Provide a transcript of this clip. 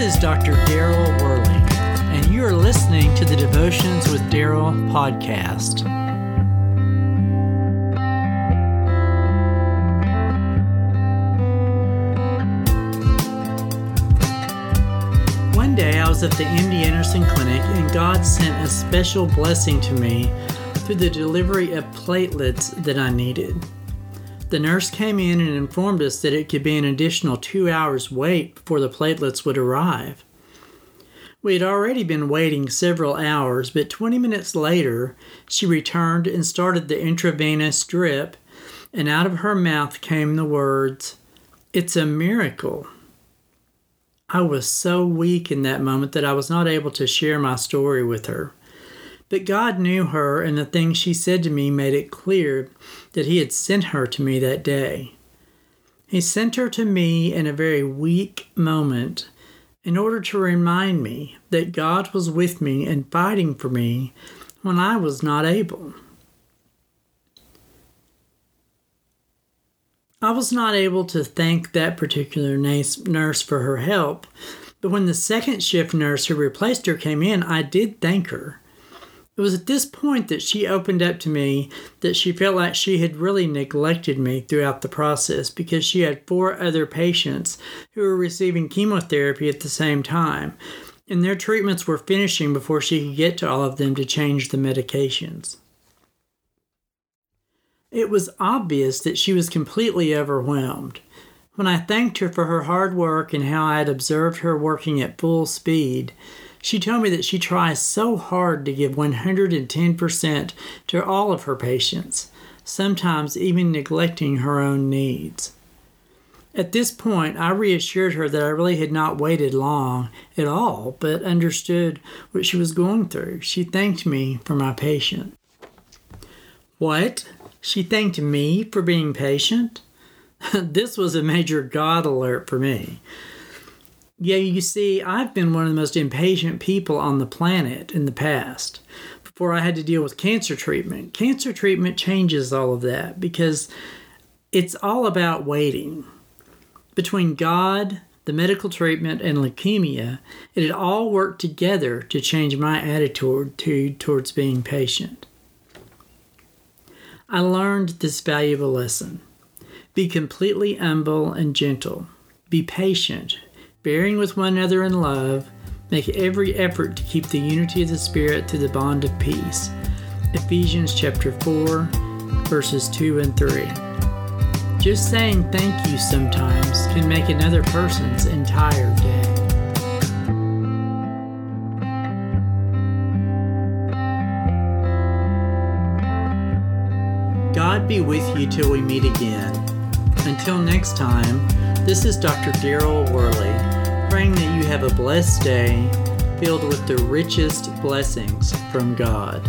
is Dr. Daryl Worley, and you are listening to the Devotions with Daryl podcast. One day I was at the MD Anderson Clinic, and God sent a special blessing to me through the delivery of platelets that I needed. The nurse came in and informed us that it could be an additional two hours wait before the platelets would arrive. We had already been waiting several hours, but 20 minutes later, she returned and started the intravenous drip, and out of her mouth came the words, It's a miracle. I was so weak in that moment that I was not able to share my story with her. But God knew her, and the things she said to me made it clear that He had sent her to me that day. He sent her to me in a very weak moment in order to remind me that God was with me and fighting for me when I was not able. I was not able to thank that particular nurse for her help, but when the second shift nurse who replaced her came in, I did thank her. It was at this point that she opened up to me that she felt like she had really neglected me throughout the process because she had four other patients who were receiving chemotherapy at the same time, and their treatments were finishing before she could get to all of them to change the medications. It was obvious that she was completely overwhelmed. When I thanked her for her hard work and how I had observed her working at full speed, she told me that she tries so hard to give 110% to all of her patients, sometimes even neglecting her own needs. At this point, I reassured her that I really had not waited long at all, but understood what she was going through. She thanked me for my patience. What? She thanked me for being patient? this was a major God alert for me. Yeah, you see, I've been one of the most impatient people on the planet in the past. Before I had to deal with cancer treatment, cancer treatment changes all of that because it's all about waiting. Between God, the medical treatment, and leukemia, it had all worked together to change my attitude towards being patient. I learned this valuable lesson be completely humble and gentle, be patient bearing with one another in love, make every effort to keep the unity of the Spirit through the bond of peace. Ephesians chapter 4, verses 2 and 3. Just saying thank you sometimes can make another person's entire day. God be with you till we meet again. Until next time, this is Dr. Daryl Worley, praying that you have a blessed day filled with the richest blessings from God.